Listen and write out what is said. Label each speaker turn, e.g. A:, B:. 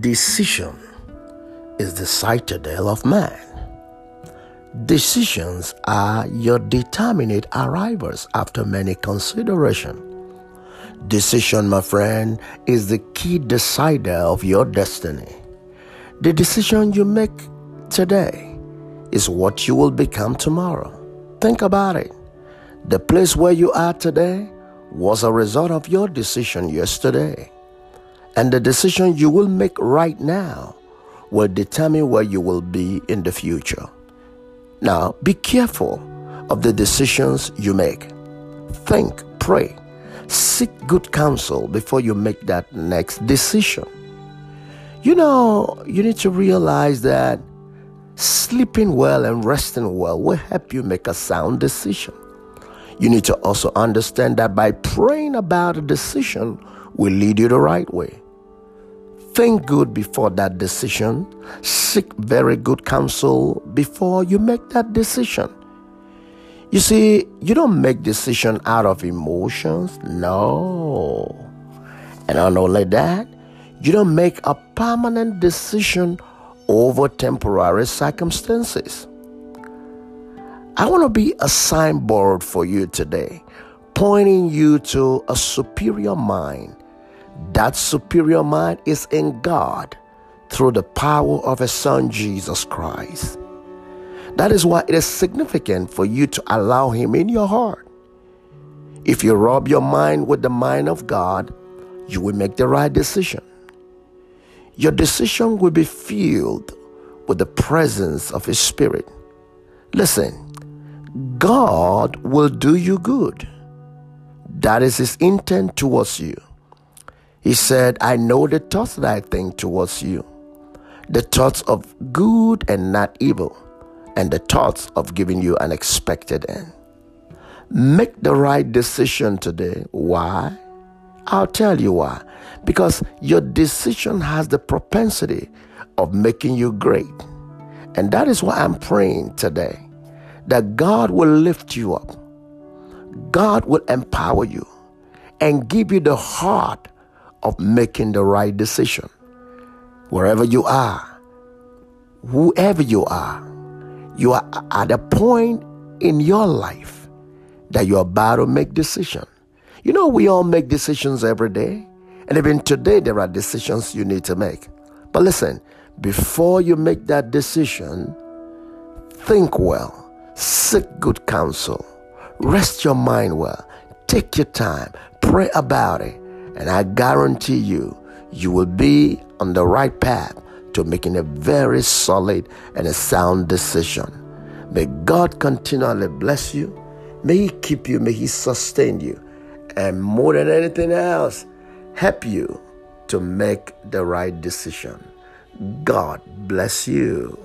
A: Decision is the citadel of man. Decisions are your determinate arrivals after many consideration. Decision, my friend, is the key decider of your destiny. The decision you make today is what you will become tomorrow. Think about it. The place where you are today was a result of your decision yesterday. And the decision you will make right now will determine where you will be in the future. Now, be careful of the decisions you make. Think, pray, seek good counsel before you make that next decision. You know, you need to realize that sleeping well and resting well will help you make a sound decision. You need to also understand that by praying about a decision will lead you the right way. Think good before that decision. Seek very good counsel before you make that decision. You see, you don't make decision out of emotions. No. And not only that, you don't make a permanent decision over temporary circumstances. I want to be a signboard for you today, pointing you to a superior mind that superior mind is in God through the power of His Son Jesus Christ. That is why it is significant for you to allow Him in your heart. If you rub your mind with the mind of God, you will make the right decision. Your decision will be filled with the presence of His Spirit. Listen, God will do you good. That is His intent towards you. He said, I know the thoughts that I think towards you, the thoughts of good and not evil, and the thoughts of giving you an expected end. Make the right decision today. Why? I'll tell you why. Because your decision has the propensity of making you great. And that is why I'm praying today that God will lift you up, God will empower you, and give you the heart of making the right decision. Wherever you are, whoever you are, you are at a point in your life that you're about to make decision. You know, we all make decisions every day. And even today, there are decisions you need to make. But listen, before you make that decision, think well, seek good counsel, rest your mind well, take your time, pray about it, and I guarantee you, you will be on the right path to making a very solid and a sound decision. May God continually bless you. May He keep you. May He sustain you. And more than anything else, help you to make the right decision. God bless you.